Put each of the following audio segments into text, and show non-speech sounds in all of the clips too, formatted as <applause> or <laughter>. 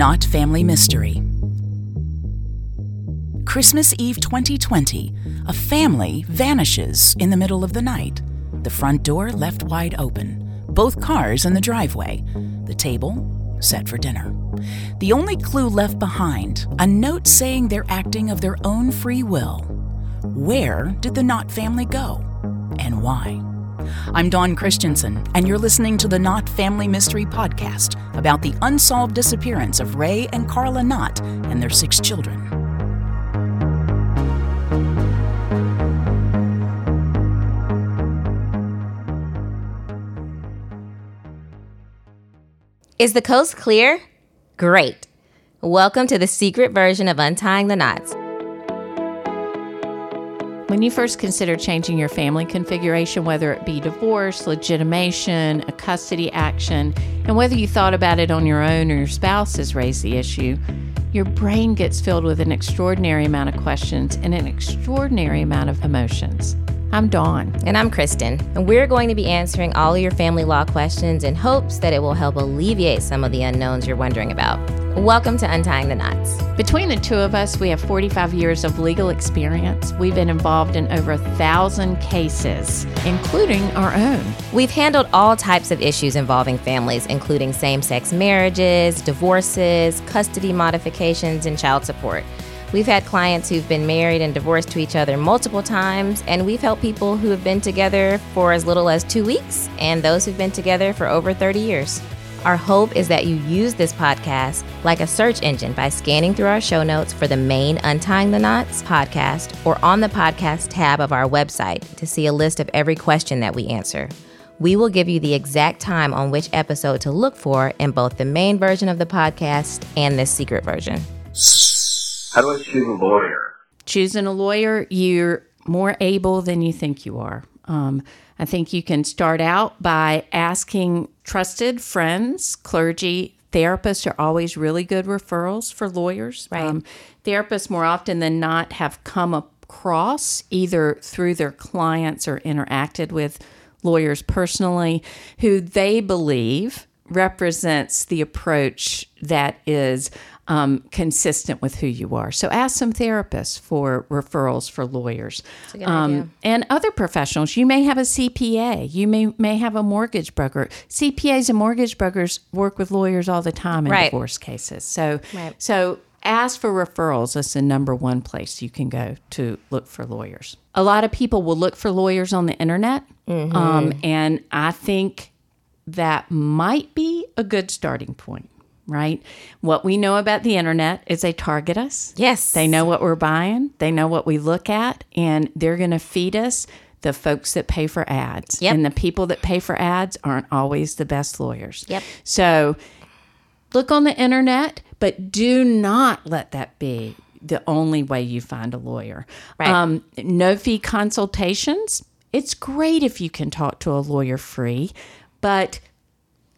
Knott Family Mystery. Christmas Eve 2020, a family vanishes in the middle of the night. The front door left wide open, both cars in the driveway, the table set for dinner. The only clue left behind a note saying they're acting of their own free will. Where did the Knott family go? And why? I'm Dawn Christensen, and you're listening to the Knott Family Mystery Podcast about the unsolved disappearance of Ray and Carla Knott and their six children. Is the coast clear? Great. Welcome to the secret version of Untying the Knots. When you first consider changing your family configuration, whether it be divorce, legitimation, a custody action, and whether you thought about it on your own or your spouse has raised the issue, your brain gets filled with an extraordinary amount of questions and an extraordinary amount of emotions. I'm Dawn. And I'm Kristen. And we're going to be answering all of your family law questions in hopes that it will help alleviate some of the unknowns you're wondering about. Welcome to Untying the Knots. Between the two of us, we have 45 years of legal experience. We've been involved in over a thousand cases, including our own. We've handled all types of issues involving families, including same sex marriages, divorces, custody modifications, and child support. We've had clients who've been married and divorced to each other multiple times, and we've helped people who have been together for as little as two weeks and those who've been together for over 30 years. Our hope is that you use this podcast like a search engine by scanning through our show notes for the main Untying the Knots podcast or on the podcast tab of our website to see a list of every question that we answer. We will give you the exact time on which episode to look for in both the main version of the podcast and this secret version. How do I choose a lawyer? Choosing a lawyer, you're more able than you think you are. Um, I think you can start out by asking trusted friends, clergy, therapists are always really good referrals for lawyers. Right. Um, therapists, more often than not, have come across either through their clients or interacted with lawyers personally who they believe represents the approach that is um, consistent with who you are. So ask some therapists for referrals for lawyers um, and other professionals. You may have a CPA. You may may have a mortgage broker. CPAs and mortgage brokers work with lawyers all the time in right. divorce cases. So right. so ask for referrals. That's the number one place you can go to look for lawyers. A lot of people will look for lawyers on the internet, mm-hmm. um, and I think that might be a good starting point right? What we know about the internet is they target us. Yes. They know what we're buying, they know what we look at, and they're going to feed us the folks that pay for ads. Yep. And the people that pay for ads aren't always the best lawyers. Yep. So look on the internet, but do not let that be the only way you find a lawyer. Right. Um, no fee consultations. It's great if you can talk to a lawyer free, but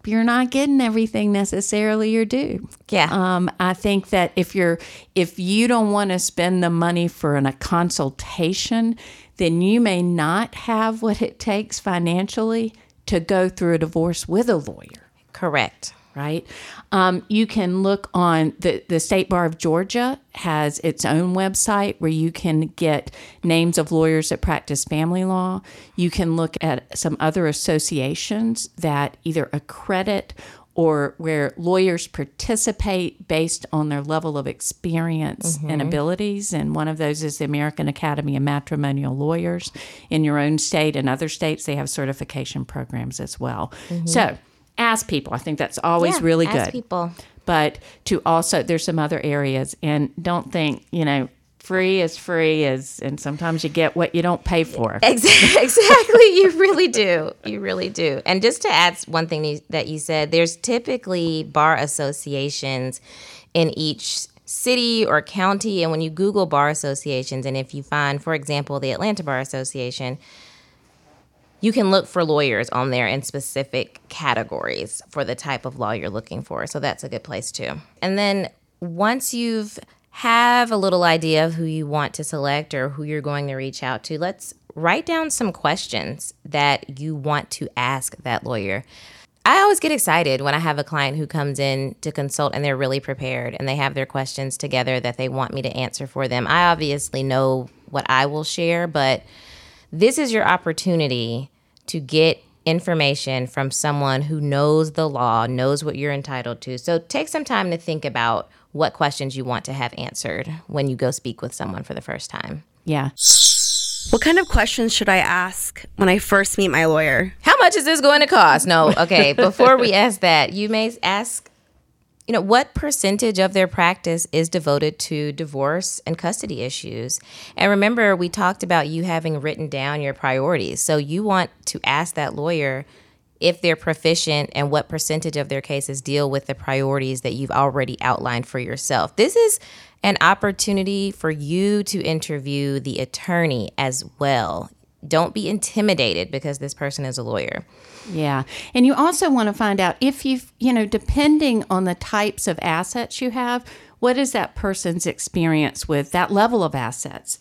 you're not getting everything necessarily you're due. Yeah. Um, I think that if you're if you don't want to spend the money for an, a consultation, then you may not have what it takes financially to go through a divorce with a lawyer. Correct right? Um, you can look on the, the State Bar of Georgia has its own website where you can get names of lawyers that practice family law. You can look at some other associations that either accredit or where lawyers participate based on their level of experience mm-hmm. and abilities. And one of those is the American Academy of Matrimonial Lawyers. In your own state and other states, they have certification programs as well. Mm-hmm. So, ask people. I think that's always yeah, really good. people. But to also, there's some other areas, and don't think, you know, free is free is, and sometimes you get what you don't pay for. <laughs> Exactly, you really do. You really do. And just to add one thing that you said, there's typically bar associations in each city or county. And when you Google bar associations, and if you find, for example, the Atlanta Bar Association, you can look for lawyers on there in specific categories for the type of law you're looking for. So that's a good place too. And then once you've have a little idea of who you want to select or who you're going to reach out to, let's write down some questions that you want to ask that lawyer. I always get excited when I have a client who comes in to consult and they're really prepared and they have their questions together that they want me to answer for them. I obviously know what I will share, but this is your opportunity to get information from someone who knows the law, knows what you're entitled to. So take some time to think about what questions you want to have answered when you go speak with someone for the first time. Yeah. What kind of questions should I ask when I first meet my lawyer? How much is this going to cost? No, okay. <laughs> Before we ask that, you may ask, you know, what percentage of their practice is devoted to divorce and custody issues? And remember, we talked about you having written down your priorities. So you want to ask that lawyer if they're proficient and what percentage of their cases deal with the priorities that you've already outlined for yourself. This is an opportunity for you to interview the attorney as well. Don't be intimidated because this person is a lawyer. Yeah. And you also want to find out if you've, you know, depending on the types of assets you have, what is that person's experience with that level of assets?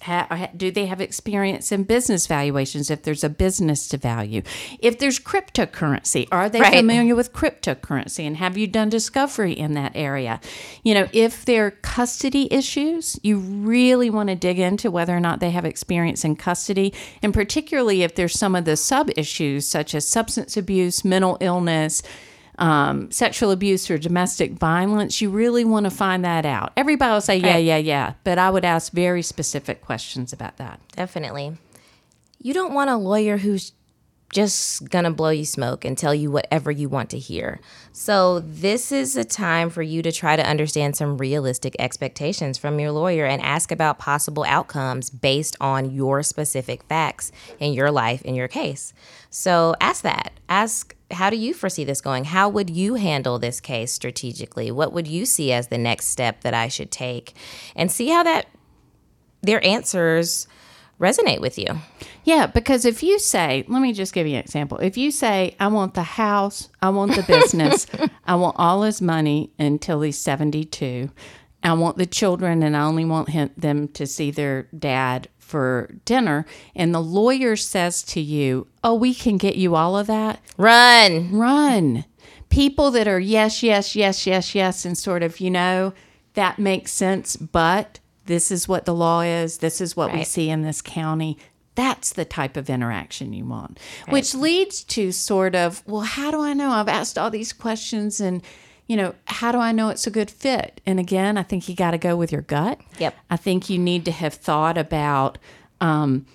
Do they have experience in business valuations if there's a business to value? If there's cryptocurrency, are they right. familiar with cryptocurrency and have you done discovery in that area? You know, if there are custody issues, you really want to dig into whether or not they have experience in custody, and particularly if there's some of the sub issues such as substance abuse, mental illness um, sexual abuse or domestic violence, you really want to find that out. Everybody will say, yeah, yeah, yeah. But I would ask very specific questions about that. Definitely. You don't want a lawyer who's just gonna blow you smoke and tell you whatever you want to hear. So, this is a time for you to try to understand some realistic expectations from your lawyer and ask about possible outcomes based on your specific facts in your life, in your case. So, ask that. Ask, how do you foresee this going? How would you handle this case strategically? What would you see as the next step that I should take? And see how that their answers resonate with you. Yeah, because if you say, let me just give you an example. If you say, I want the house, I want the business, <laughs> I want all his money until he's 72, I want the children, and I only want him, them to see their dad for dinner, and the lawyer says to you, Oh, we can get you all of that, run. Run. People that are yes, yes, yes, yes, yes, and sort of, you know, that makes sense, but this is what the law is, this is what right. we see in this county. That's the type of interaction you want, right. which leads to sort of, well, how do I know? I've asked all these questions and, you know, how do I know it's a good fit? And again, I think you got to go with your gut. Yep. I think you need to have thought about, um,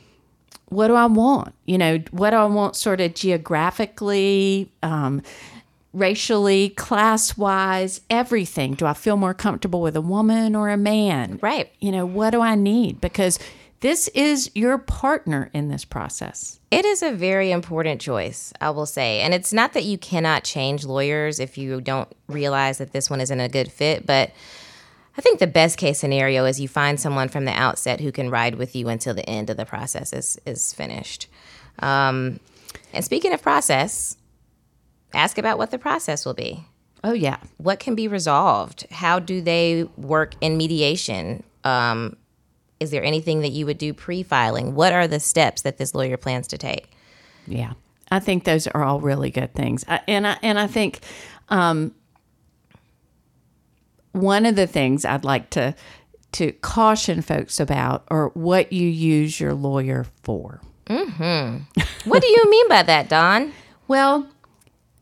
what do I want? You know, what do I want sort of geographically? Um, racially, class wise, everything. Do I feel more comfortable with a woman or a man? Right. You know, what do I need? Because this is your partner in this process. It is a very important choice, I will say. And it's not that you cannot change lawyers if you don't realize that this one isn't a good fit, but I think the best case scenario is you find someone from the outset who can ride with you until the end of the process is, is finished. Um, and speaking of process, ask about what the process will be. Oh, yeah. What can be resolved? How do they work in mediation? Um, is there anything that you would do pre filing? What are the steps that this lawyer plans to take? Yeah. I think those are all really good things. I, and, I, and I think um, one of the things I'd like to, to caution folks about are what you use your lawyer for. Mm-hmm. what do you mean by that, Dawn? Well,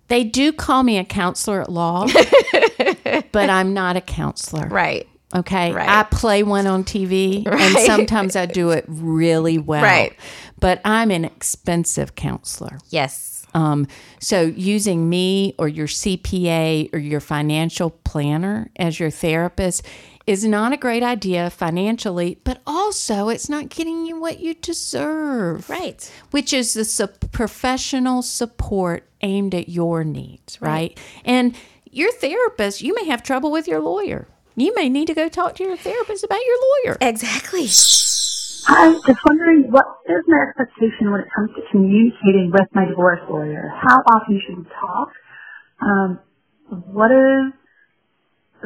they do call me a counselor at law, <laughs> but I'm not a counselor. Right. Okay. Right. I play one on TV right. and sometimes I do it really well. Right. But I'm an expensive counselor. Yes. Um, so using me or your CPA or your financial planner as your therapist is not a great idea financially, but also it's not getting you what you deserve. Right. Which is the su- professional support aimed at your needs, right? right? And your therapist, you may have trouble with your lawyer. You may need to go talk to your therapist about your lawyer. Exactly. I'm just wondering what is my expectation when it comes to communicating with my divorce lawyer? How often should we talk? Um, what is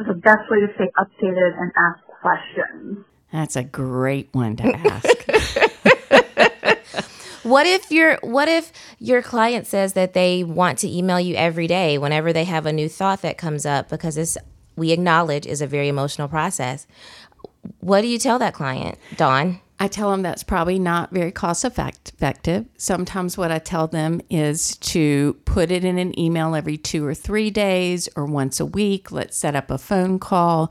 the best way to stay updated and ask questions? That's a great one to <laughs> ask. what if you're what if your client says that they want to email you every day whenever they have a new thought that comes up because this we acknowledge is a very emotional process. What do you tell that client, Dawn? I tell them that's probably not very cost effective. Sometimes what I tell them is to put it in an email every two or three days or once a week. Let's set up a phone call,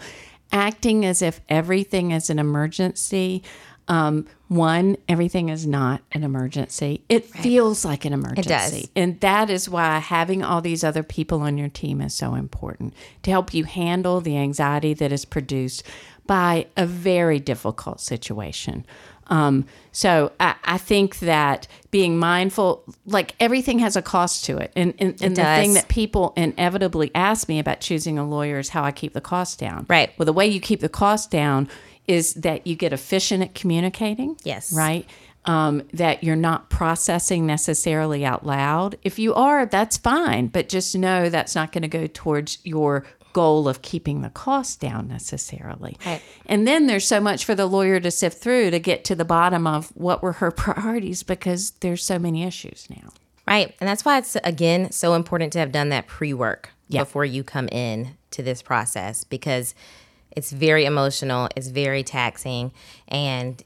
acting as if everything is an emergency. Um, one, everything is not an emergency. It right. feels like an emergency. It does. And that is why having all these other people on your team is so important to help you handle the anxiety that is produced by a very difficult situation. Um, so I, I, think that being mindful, like everything has a cost to it. And, and, and the does. thing that people inevitably ask me about choosing a lawyer is how I keep the cost down. Right. Well, the way you keep the cost down is that you get efficient at communicating. Yes. Right. Um, that you're not processing necessarily out loud. If you are, that's fine, but just know that's not going to go towards your goal of keeping the cost down necessarily. Right. And then there's so much for the lawyer to sift through to get to the bottom of what were her <laughs> priorities because there's so many issues now. Right. And that's why it's, again, so important to have done that pre work yeah. before you come in to this process because it's very emotional, it's very taxing, and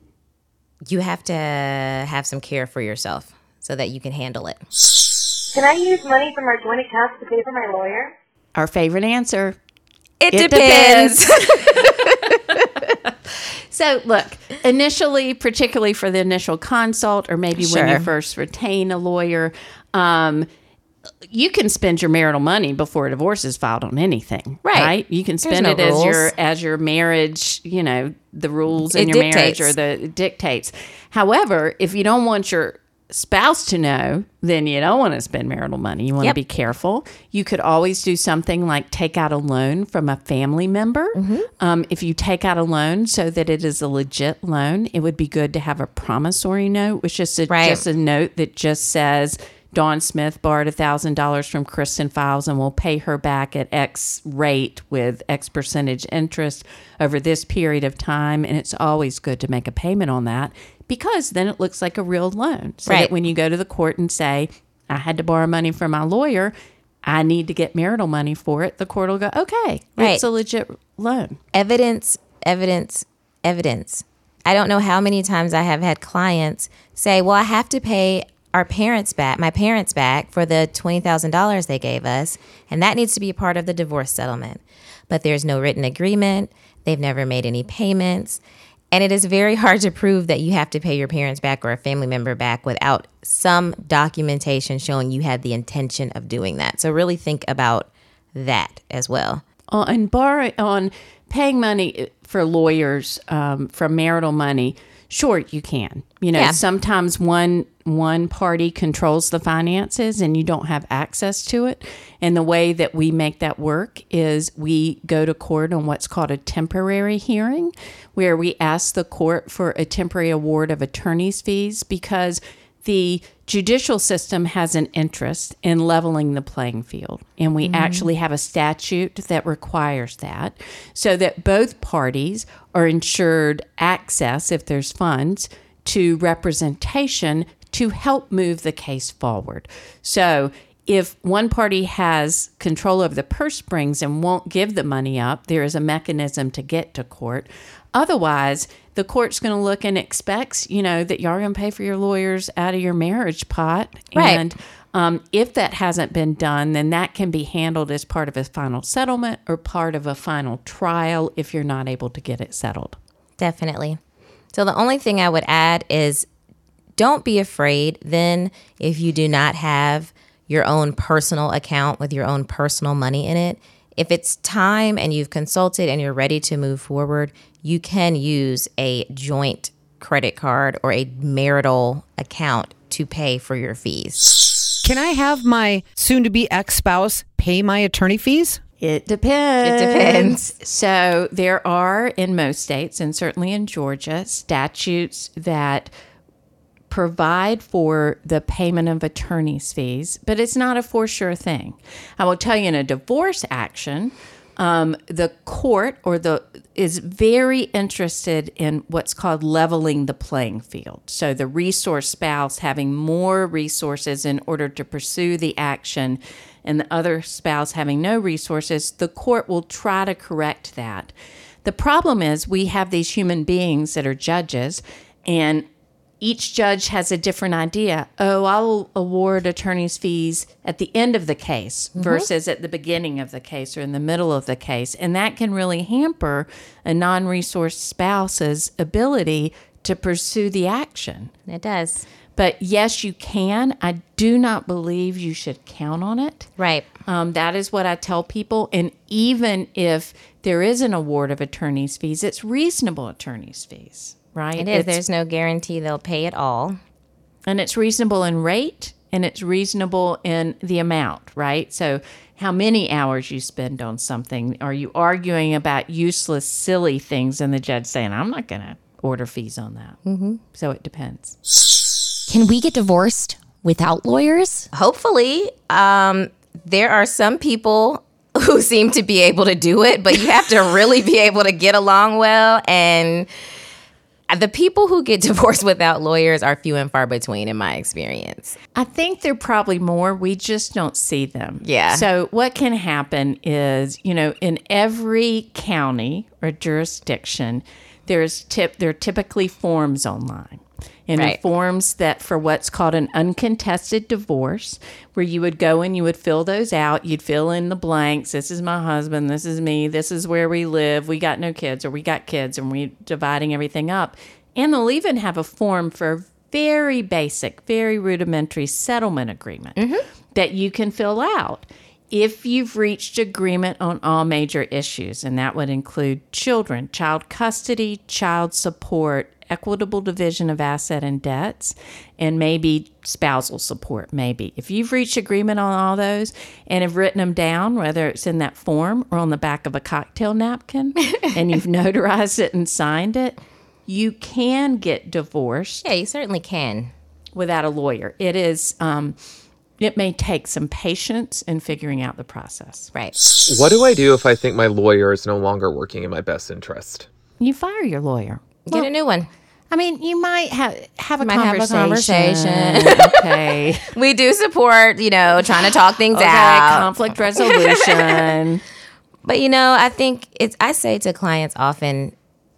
you have to have some care for yourself so that you can handle it. Can I use money from our joint accounts to pay for my lawyer? Our favorite answer. It, it depends. depends. <laughs> so, look, initially, particularly for the initial consult, or maybe sure. when you first retain a lawyer, um, you can spend your marital money before a divorce is filed on anything, right? right? You can spend no it rules. as your as your marriage, you know, the rules in it your dictates. marriage or the dictates. However, if you don't want your spouse to know, then you don't want to spend marital money. You want Yep. to be careful. You could always do something like take out a loan from a family member. Mm-hmm. Um, if you take out a loan so that it is a legit loan, it would be good to have a promissory note, which is a, Right. just a note that just says, Dawn Smith borrowed $1,000 from Kristen Files and will pay her back at X rate with X percentage interest over this period of time. And it's always good to make a payment on that because then it looks like a real loan. So Right. that when you go to the court and say, I had to borrow money from my lawyer, I need to get marital money for it, the court will go, okay, Right. it's a legit loan. evidence, evidence, evidence. I don't know how many times I have had clients say, "Well, I have to pay our parents back, my parents back for the $20,000 they gave us, and that needs to be a part of the divorce settlement." But there's no written agreement. They've never made any payments. And it is very <laughs> hard to prove that you have to pay your parents back or a family member back without some documentation showing you had the intention of doing that. So really think about that as well. on borrow on paying money for lawyers um, from marital money sure you can you know Yeah. sometimes one one party controls the finances and you don't have access to it and the way that we make that work is we go to court on what's called a temporary hearing where we ask the court for a temporary award of attorney's fees because the judicial system has an interest in leveling the playing field. And we mm-hmm. actually have a statute that requires that so that both parties are ensured access, if there's funds, to representation to help move the case forward. So if one party has control over the purse strings and won't give the money up, there is a mechanism to get to court. Otherwise, the court's going to look and expects, you know, that y'all are going to pay for your lawyers out of your marriage pot. Right. And um, if that hasn't been done, then that can be handled as part of a final settlement or part of a final trial if you're not able to get it settled. Definitely. So the only thing I would add is don't be afraid then if you do not have your own personal account with your own personal money in it. If it's time and you've consulted and you're ready to move forward, you can use a joint credit card or a marital account to pay for your fees. Can I have my soon to be ex spouse pay my attorney fees? It depends. It depends. So there are in most states, and certainly in Georgia, statutes that provide for the payment of attorney's fees, but it's not a for sure thing. I will tell you in a divorce action, Um, the court or the is very interested in what's called leveling the playing field. So the resource spouse having more resources in order to pursue the action and the other spouse having no resources, the court will try to correct that. The problem is we have these human beings that are judges and each judge has a different idea. Oh, I'll award attorney's fees at the end of the case mm-hmm. versus at the beginning of the case or in the middle of the case. And that can really hamper a non resource spouse's ability to pursue the action. It does. But yes, you can. I do not believe you should count on it. Right. Um, that is what I tell people. And even if there is an award of attorney's fees, it's reasonable attorney's fees right? It is. It's, There's no guarantee they'll pay it all. And it's reasonable in rate and it's reasonable in the amount, right? So, how many hours you spend on something? Are you arguing about useless, silly things and the judge saying, I'm not going to order fees on that? Mm-hmm. So, it depends. Can we get divorced without lawyers? Hopefully. Um, there are some people who <laughs> seem to be able to do it, but you have to really be able to get along well and the people who get <laughs> divorced without lawyers are few and far between in my experience. I think they're probably more. We just don't see them. Yeah. So what can happen is, you know, in every county or jurisdiction, there's tip there are typically forms online and right. forms that for what's called an uncontested divorce, where you would go and you would fill those out. You'd fill in the blanks. This is my husband. This is me. This is where we live. We got no kids, or we got kids, and we're dividing everything up. And they'll even have a form for a very basic, very rudimentary settlement agreement mm-hmm. that you can fill out if you've reached agreement on all major issues, and that would include children, child custody, child support, equitable division of asset and debts, and maybe spousal support, maybe. If you've reached agreement on all those and have written them down, whether it's in that form or on the back of a cocktail napkin, <laughs> and you've notarized it and signed it, you can get divorced. Yeah, you certainly can. Without a lawyer. It is. Um, it may take some patience in figuring out the process. Right. What do I do if I think my lawyer is no longer working in my best interest? You fire your lawyer. Get well, a new one. I mean, you might have have a, might conversation. Have a conversation. <laughs> okay. we do support, you know, trying to talk things okay, out. Conflict resolution. <laughs> but you know, I think it's I say to clients often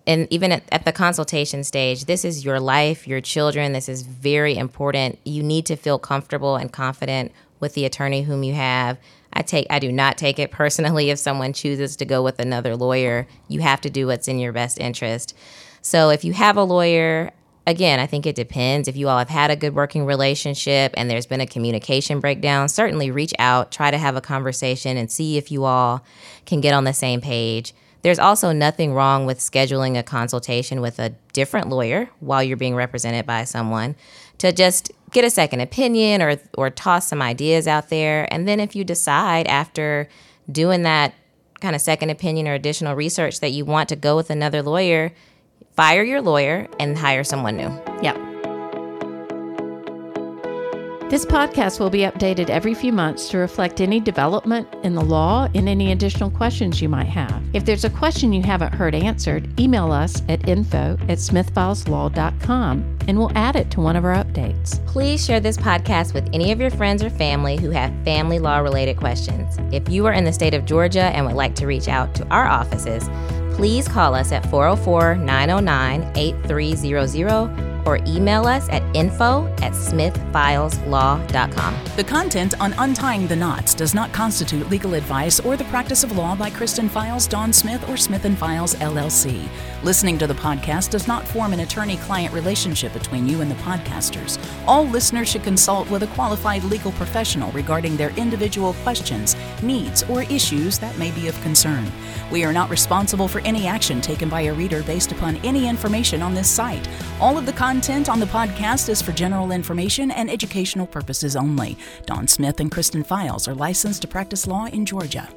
and even at, at, the consultation stage, this is your life, your children. This is very important. You need to feel comfortable and confident with the attorney whom you have. I take I do not take it <laughs> personally if someone chooses to go with another lawyer. You have to do what's in your best interest. So if you have a lawyer, again, I think it depends. If you all have had a good working relationship and there's been a communication breakdown, certainly reach out, try to have a conversation and see if you all can get on the same page. There's also nothing wrong with scheduling a consultation with a different lawyer while you're being represented by someone to just get a second opinion or or toss some ideas out there. And then if you decide after doing that kind of second opinion or additional research that you want to go with another lawyer, fire your lawyer and hire someone new. Yep. This podcast will be updated every few months to reflect any development in the law and any additional questions you might have. If there's a question you haven't heard answered, email us at info at smithfileslaw.com and we'll add it to one of our updates. Please share this podcast with any of your friends or family who have family law related questions. If you are in the state of Georgia and would like to reach out to our offices, please call us at 404 909 8300 or email us at info at smithfileslaw.com. The content on Untying the Knots does not constitute legal advice or the practice of law by Kristen Files, Dawn Smith, or Smith & Files, LLC. Listening to the podcast does not form an attorney-client relationship between you and the podcasters. All listeners should consult with a qualified legal professional regarding their individual questions, needs, or issues that may be of concern. We are not responsible for any action taken by a reader based upon any information on this site. All of the content content on the podcast is for general information and educational purposes only. Dawn Smith and Kristen Files are licensed to practice law in Georgia.